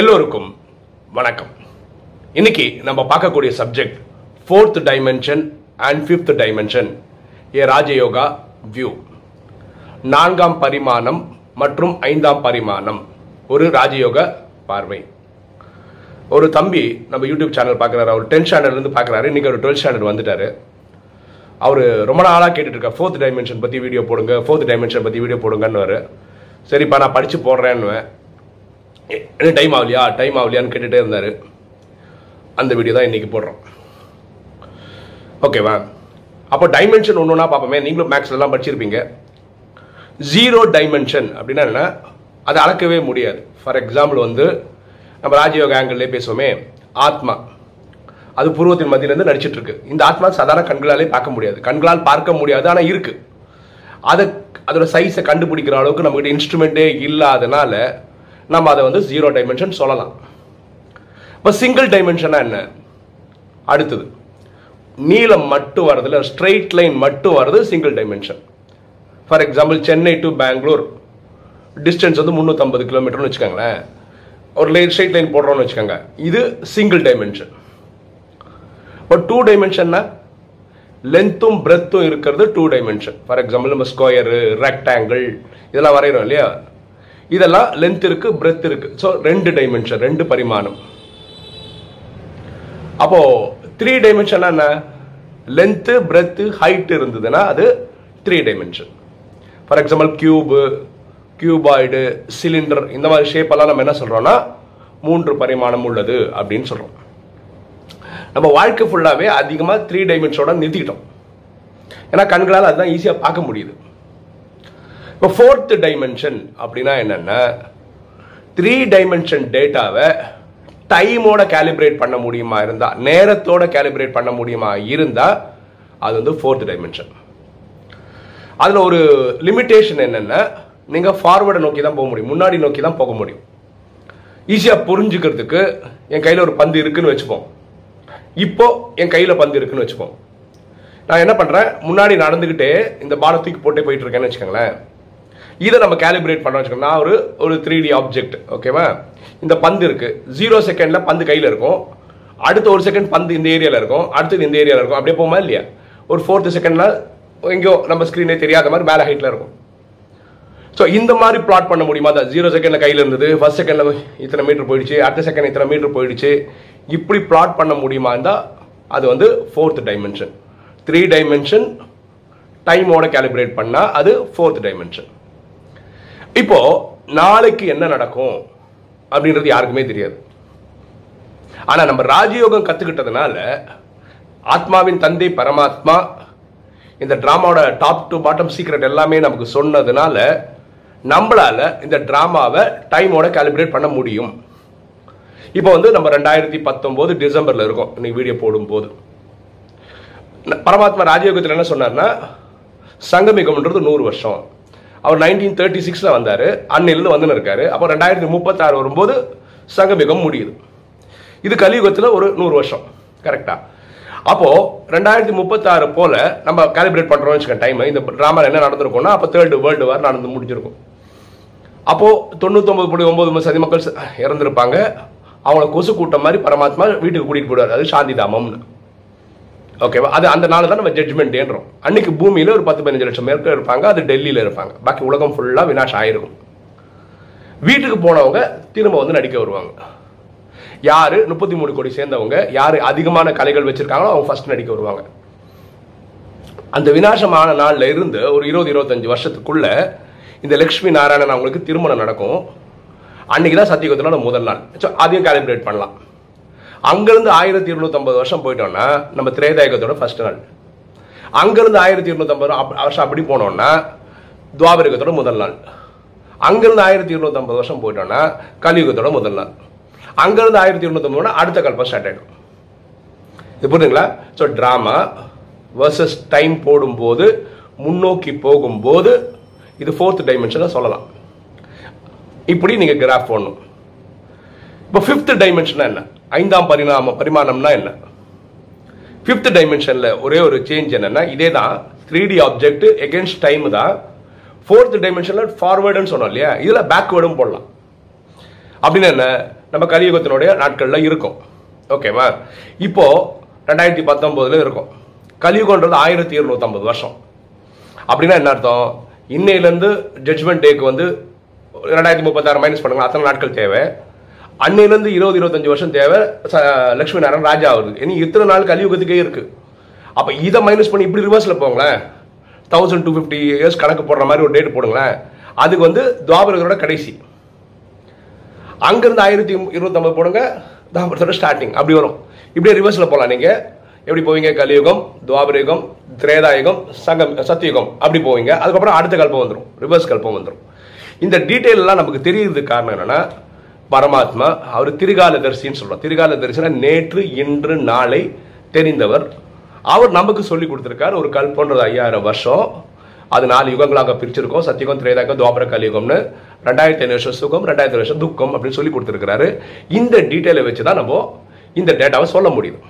எல்லோருக்கும் வணக்கம். இன்னைக்கு நம்ம பார்க்கக்கூடிய subject fourth dimension and fifth dimension a Rajyoga view நான்காம் பரிமாணம் மற்றும் ஐந்தாம் பரிமாணம் ஒரு ராஜயோக பார்வை. ஒரு தம்பி நம்ம யூடியூப் சேனல் பார்க்குறாரு அவர் டென்த் ஸ்டாண்டர்ட்லேருந்து பார்க்குறாரு இன்றைக்கி ஒரு டுவெல்த் ஸ்டாண்டர்ட் வந்துட்டாரு. அவர் ரொம்ப நாளாக கேட்டுட்டு ஃபோர்த் டைமென்ஷன் பற்றி வீடியோ போடுங்க ஃபோர்த் டைமென்ஷன் பற்றி வீடியோ போடுங்கன்னு சரிப்பா நான் படித்து போடுறேன்னுவேன். என்ன டைம் ஆகலையா? டைம் ஆகலையான்னு கேட்டுகிட்டே இருந்தார். அந்த வீடியோ தான் இன்னைக்கு போடுறோம். ஓகேவா அப்போ டைமென்ஷன் ஒன்று ஒன்றா பார்ப்போமே நீங்களும் மேக்ஸ்லாம் படிச்சிருப்பீங்க. ஜீரோ டைமென்ஷன் அப்படின்னா என்ன? அதை அளக்கவே முடியாது. ஃபார் எக்ஸாம்பிள் வந்து நம்ம ராஜயோக ஆங்கிள்லே பேசுவோமே ஆத்மா. அது பூர்வத்தின் மத்தியிலேருந்து நடிச்சிட்டு இருக்கு. இந்த ஆத்மா சாதாரண கண்களாலே பார்க்க முடியாது. கண்களால் பார்க்க முடியாது ஆனால் இருக்கு. அதை அதோட சைஸை கண்டுபிடிக்கிற அளவுக்கு நம்மகிட்ட இன்ஸ்ட்ருமெண்ட்டே இல்லாதனால நம்ம அதை வந்து ஜீரோ டைமென்ஷன் சொல்லலாம். இப்போ சிங்கிள் டைமென்ஷனாக என்ன? அடுத்தது நீளம் மட்டும் வர்றதுல ஸ்ட்ரெயிட் லைன் மட்டும் வர்றது single dimension for example Chennai to Bangalore distance வந்து முந்நூற்றம்பது கிலோமீட்டர்னு வச்சுக்கோங்களேன். ஒரு லைன் ஸ்ட்ரெயிட் லைன் போடுறோம்னு வச்சுக்கோங்க. இது சிங்கிள் டைமென்ஷன் இப்போ டூ டைமென்ஷன்னா லென்த்தும் பிரெத்தும் இருக்கிறது டூ டைமென்ஷன் ஃபார் எக்ஸாம்பிள் நம்ம ஸ்கொயரு ரெக்டாங்கிள் இதெல்லாம் வரைகிறோம் இல்லையா? இதெல்லாம் லென்த் இருக்கு பிரெத் இருக்கு. ஸோ ரெண்டு டைமென்ஷன் ரெண்டு பரிமாணம். அப்போ த்ரீ டைமென்ஷன் என்ன? லென்த்து பிரெத்து ஹைட் இருந்ததுன்னா அது three dimension for example cube cuboid cylinder இந்த மாதிரி ஷேப் எல்லாம் நம்ம என்ன சொல்றோம்னா மூன்று பரிமாணம் உள்ளது அப்படின்னு சொல்றோம். நம்ம வாழ்க்கை ஃபுல்லாகவே அதிகமாக த்ரீ டைமென்ஷனோட நிறுத்திக்கிட்டோம். ஏன்னா கண்களால் அதுதான் ஈஸியாக பார்க்க முடியுது. இப்போ ஃபோர்த் டைமென்ஷன் அப்படின்னா என்னென்னா த்ரீ டைமென்ஷன் டேட்டாவை டைமோட கேலிப்ரேட் பண்ண முடியுமா இருந்தால் நேரத்தோட கேலிப்ரேட் பண்ண முடியுமா இருந்தால் அது வந்து ஃபோர்த் டைமென்ஷன் அதில் ஒரு லிமிட்டேஷன் என்னென்னா நீங்கள் ஃபார்வர்டை நோக்கி தான் போக முடியும் முன்னாடி நோக்கி தான் போக முடியும். ஈஸியாக புரிஞ்சுக்கிறதுக்கு என் கையில் ஒரு பந்து இருக்குன்னு வச்சுப்போம். இப்போ என் கையில் பந்து இருக்குன்னு வச்சுப்போம். நான் என்ன பண்ணுறேன் முன்னாடி நடந்துக்கிட்டே இந்த பாலை தூக்கி போட்டே போயிட்டு இருக்கேன்னு வச்சுக்கோங்களேன். இதை நம்ம கேலிபிரேட் பண்ண வச்சுக்கோங்க. நான் ஒரு ஒரு த்ரீ டி ஆப்ஜெக்ட் ஓகேவா இந்த பந்து இருக்குது ஜீரோ செகண்டில் பந்து கையில் இருக்கும். அடுத்த ஒரு செகண்ட் பந்து இந்த ஏரியாவில் இருக்கும். அடுத்தது இந்த ஏரியாவில் இருக்கும். அப்படியே போமா இல்லையா? ஒரு ஃபோர்த்து செகண்டில் எங்கேயோ நம்ம ஸ்க்ரீனே தெரியாத மாதிரி மேலே ஹைட்டில் இருக்கும். ஸோ இந்த மாதிரி பிளாட் பண்ண முடியுமா? தான் ஜீரோ செகண்டில் கையில் இருந்தது. ஃபர்ஸ்ட் செகண்டில் இத்தனை மீட்டர் போயிடுச்சு. அடுத்த செகண்ட் இத்தனை மீட்டர் போயிடுச்சு. இப்படி பிளாட் பண்ண முடியுமா இருந்தால் அது வந்து ஃபோர்த் டைமென்ஷன் த்ரீ டைமென்ஷன் டைமோட கேலிப்ரேட் பண்ணால் அது ஃபோர்த் டைமென்ஷன் இப்போ நாளைக்கு என்ன நடக்கும் அப்படின்றது யாருக்குமே தெரியாது. ஆனா நம்ம ராஜயோகம் கத்துக்கிட்டதுனால ஆத்மாவின் தந்தை பரமாத்மா இந்த டிராமாவோட டாப் டு பாட்டம் சீக்ரெட் எல்லாமே நமக்கு சொன்னதுனால நம்மளால இந்த டிராமாவை டைமோட கேலிபிரேட் பண்ண முடியும். இப்போ வந்து நம்ம ரெண்டாயிரத்தி பத்தொன்பது டிசம்பர்ல இருக்கோம். இன்னைக்கு வீடியோ போடும்போது. பரமாத்மா ராஜயோகத்தில் என்ன சொன்னார்னா சங்கமிகம்ன்றது நூறு வருஷம். அவர் நைன்டீன் தேர்ட்டி சிக்ஸில் வந்தார். அன்னிலிருந்து வந்துன்னு இருக்காரு. அப்போ ரெண்டாயிரத்தி முப்பத்தாறு வரும்போது சங்கமிகம் முடியுது. இது கலியுகத்தில் ஒரு நூறு வருஷம். கரெக்டாக அப்போது ரெண்டாயிரத்தி முப்பத்தாறு போல் நம்ம கேலிபிரேட் பண்ணுறோம்னு வச்சுக்கோங்க டைம் இந்த ட்ராமாவில் என்ன நடந்திருக்கும்னா அப்போ தேர்டு வேர்ல்டு வார் நடந்து முடிஞ்சிருக்கும். அப்போது தொண்ணூத்தொம்பது புள்ளி ஒம்பது சதி மக்கள் இறந்திருப்பாங்க. அவங்கள கொசு கூட்டம் மாதிரி பரமாத்மா வீட்டுக்கு கூட்டிகிட்டு போயிடுவார். அது சாந்தி தாமம்னு. ஓகேவா அது அந்த நாள் தான் நம்ம ஜட்மெண்ட் ஏன்றோம் அன்னைக்கு பூமியில ஒரு பத்து பதினஞ்சு லட்சம் பேருக்கு இருப்பாங்க அது டெல்லியில் இருப்பாங்க. பாக்கி உலகம் ஃபுல்லாக வினாஷ் ஆயிருக்கும். வீட்டுக்கு போனவங்க திரும்ப வந்து நடிக்க வருவாங்க. யார்? முப்பத்தி மூணு கோடி சேர்ந்தவங்க. யார் அதிகமான கலைகள் வச்சுருக்காங்களோ அவங்க ஃபர்ஸ்ட் நடிக்க வருவாங்க. அந்த வினாசமான நாளில் இருந்து ஒரு இருபது இருபத்தஞ்சு வருஷத்துக்குள்ள இந்த லக்ஷ்மி நாராயணன் அவங்களுக்கு திருமணம் நடக்கும். அன்னைக்கு தான் சத்தியகுத்தனோட முதல் நாள். ஸோ அதையும் காலிபிரேட் பண்ணலாம். அங்கிருந்து ஆயிரத்தி இருநூத்தம்பது வருஷம் போயிட்டோம்னா நம்ம திரேதாயகத்தோட ஃபர்ஸ்ட் நாள். அங்கிருந்து ஆயிரத்தி இருநூத்தம்பது வருஷம் அப்படி போனோம்னா துவாபரிகத்தோட முதல் நாள். அங்கிருந்து ஆயிரத்தி இருநூத்தம்பது வருஷம் போயிட்டோம்னா கலியுகத்தோட முதல் நாள். அங்கிருந்து ஆயிரத்தி இருநூத்தம்பது அடுத்த கல்பம் ஸ்டார்ட் ஆயிடும். இது புரியுதுங்களா? ஸோ ட்ராமா வர்சஸ் டைம் போடும்போது முன்னோக்கி போகும்போது இது ஃபோர்த் டைமென்ஷனில் சொல்லலாம். இப்படி நீங்கள் கிராஃப் போடணும். இப்போ ஃபிஃப்த் டைமென்ஷனாக என்ன? ஐந்தாம் பரிணாம பரிமாணம்னா என்ன? ஃபிஃப்த் டைமென்ஷனில் ஒரே ஒரு சேஞ்ச் என்னென்னா இதே தான் three D object against time தான் ஃபோர்த் டைமென்ஷனில் ஃபார்வேர்டுன்னு சொன்னோம் இல்லையா? இதில் பேக்வேர்டும் போடலாம். அப்படின்னு என்ன? நம்ம கலியுகத்தினுடைய நாட்களில் இருக்கும். ஓகேவா இப்போ ரெண்டாயிரத்தி பத்தொன்பதுல இருக்கும். கலியுகன்றது ஆயிரத்தி இருநூத்தம்பது வருஷம். அப்படின்னா என்ன அர்த்தம்? இன்னையிலேருந்து ஜட்ஜ்மெண்ட் டேக்கு வந்து ரெண்டாயிரத்தி முப்பத்தாறு மைனஸ் பண்ணுங்க. அத்தனை நாட்கள் தேவை. அன்னையிலேருந்து இருபது இருபத்தஞ்சு வருஷம் தேவை ச- லட்சுமி நாராயணன் ராஜா ஆகுது. இனி இத்தனை நாள் கலியுகத்துக்கே இருக்கு. அப்போ இதை மைனஸ் பண்ணி இப்படி ரிவர்ஸில் போங்களேன். தௌசண்ட் டூ ஃபிஃப்டி இயர்ஸ் கணக்கு போடுற மாதிரி ஒரு டேட் போடுங்களேன். அதுக்கு வந்து துவாபரத்தோட கடைசி. அங்கேருந்து ஆயிரத்தி இருபத்தொம்பது போடுங்க துவாபரத்தோட ஸ்டார்டிங் அப்படி வரும். இப்படியே ரிவர்ஸில் போகலாம் நீங்கள் எப்படி போவீங்க? கலியுகம் துவாபரயுகம் திரேதாயுகம் சங்கம் சத்தியுகம். அப்படி போவீங்க. அதுக்கப்புறம் அடுத்த கல்பம் வந்துடும் ரிவர்ஸ் கல்பம் வந்துடும் இந்த டீட்டெயிலெலாம் நமக்கு தெரியுறதுக்கு காரணம் என்னென்னா பரமாத்மா அவர் திரிகாலதரிசின்னு சொல்றோம் திரிகாலதரிசினா நேற்று இன்று நாளை தெரிந்தவர். அவர் நமக்கு சொல்லி கொடுத்துருக்காரு ஒரு கல்பன்றது ஐயாயிரம் வருஷம். அது நாலு யுகங்களாக பிரிச்சிருக்கோம். சத்தியகம் திரேதாக்கம் துவாபர கலியுகம்னு ரெண்டாயிரத்தி ஐநூறு வருஷம் சுகம் ரெண்டாயிரத்தி வருஷம் துக்கம் அப்படின்னு சொல்லி கொடுத்துருக்காரு இந்த டீட்டெயிலை வச்சு தான் நம்ம இந்த டேட்டாவை சொல்ல முடியுது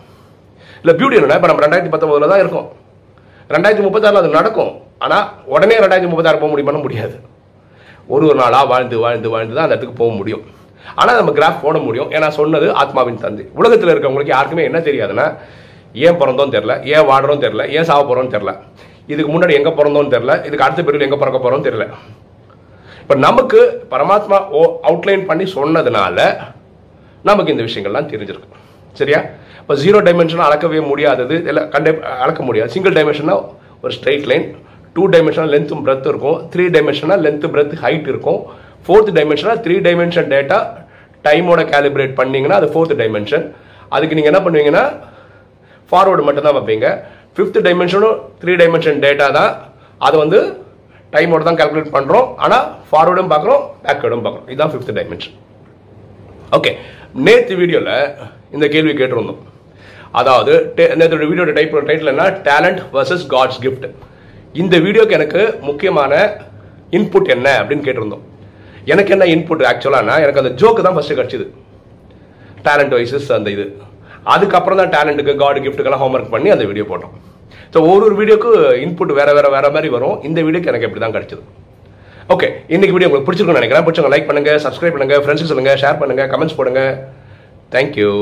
இல்லை பியூட்டி என்னன்னா இப்போ நம்ம ரெண்டாயிரத்தி பத்தொம்பதுல தான் இருக்கோம். ரெண்டாயிரத்தி முப்பத்தாறில் அது நடக்கும். ஆனால் உடனே ரெண்டாயிரத்தி முப்பத்தாறு போக முடியுமான்னு முடியாது. ஒரு ஒரு நாளாக வாழ்ந்து வாழ்ந்து வாழ்ந்து தான் அந்த இடத்துக்கு போக முடியும். ஆனால் நம்ம கிராஃப் போட முடியும். ஏன்னா சொன்னது ஆத்மாவின் தந்தை. உலகத்தில் இருக்கவங்களுக்கு யாருக்குமே என்ன தெரியாதுன்னா ஏன் பிறந்தோம் தெரில ஏன் வாடுறோம் தெரில ஏன் சாவ போகிறோம்னு தெரில இதுக்கு முன்னாடி எங்கே பிறந்தோம்னு தெரில இதுக்கு அடுத்த பிரிவில் எங்கே பிறக்க போகிறோம் தெரில இப்போ நமக்கு பரமாத்மா ஓ அவுட்லைன் பண்ணி சொன்னதுனால நமக்கு இந்த விஷயங்கள்லாம் தெரிஞ்சிருக்கு. சரியா? இப்போ ஜீரோ டைமென்ஷனாக அளக்கவே முடியாதது இல்லை கண்டே அளக்க முடியாது. சிங்கிள் டைமென்ஷனாக ஒரு ஸ்ட்ரைட் லைன் டூ டைமென்ஷனாக லென்த்தும் பிரெத் இருக்கும். த்ரீ டைமென்ஷனாக லென்த்து பிரெத் ஹைட் இருக்கும். ஃபோர்த் டைமென்ஷனா த்ரீ டைமென்ஷன் டேட்டா டைமோட கேலிப்ரேட் பண்ணீங்கன்னா அது ஃபோர்த் டைமென்ஷன் அதுக்கு நீங்கள் என்ன பண்ணுவீங்கன்னா ஃபார்வர்டு மட்டும் தான் வைப்பீங்க ஃபிஃப்த் டைமென்ஷனும் த்ரீ டைமென்ஷன் டேட்டா தான். அது வந்து டைமோட தான் கால்குலேட் பண்ணுறோம் ஆனால் ஃபார்வர்டும் பார்க்குறோம் பேக்வேர்டும் பார்க்குறோம். இதுதான் ஃபிஃப்த் டைமென்ஷன் ஓகே நேற்று வீடியோவில் இந்த கேள்வி கேட்டிருந்தோம். அதாவது டே- நேற்று வீடியோட டைப் டைட்டில் என்ன? டேலண்ட் வர்சஸ் காட்ஸ் கிஃப்ட் இந்த வீடியோக்கு எனக்கு முக்கியமான இன்புட் என்ன அப்படின்னு கேட்டிருந்தோம். எனக்கு என்ன இன்புட் ஆக்சுவலானா எனக்கு அந்த ஜோக்கு தான் ஃபர்ஸ்ட் கிடச்சிது. டேலண்ட் வைசஸ் அந்த இது. அதுக்கப்புறம் தான் டேலண்ட்டுக்கு காட் கிஃப்ட்டுக்கெல்லாம் ஹோம்ஒர்க் பண்ணி அந்த வீடியோ போட்டோம். ஸோ ஒரு ஒரு வீடியோக்கு இன்புட் வேற வேற வேற மாதிரி வரும். இந்த வீடியோக்கு எனக்கு இப்படி தான் கிடைச்சது. ஓகே இன்னைக்கு வீடியோ உங்களுக்கு பிடிச்சிருக்கும்னு நினைக்கிறேன். பிடிச்சவங்க லைக் பண்ணுங்க சப்ஸ்கிரைப் பண்ணுங்க ஃப்ரெண்ட்ஸுக்கு சொல்லுங்க ஷேர் பண்ணுங்க கமெண்ட்ஸ் போடுங்க. தேங்க்யூ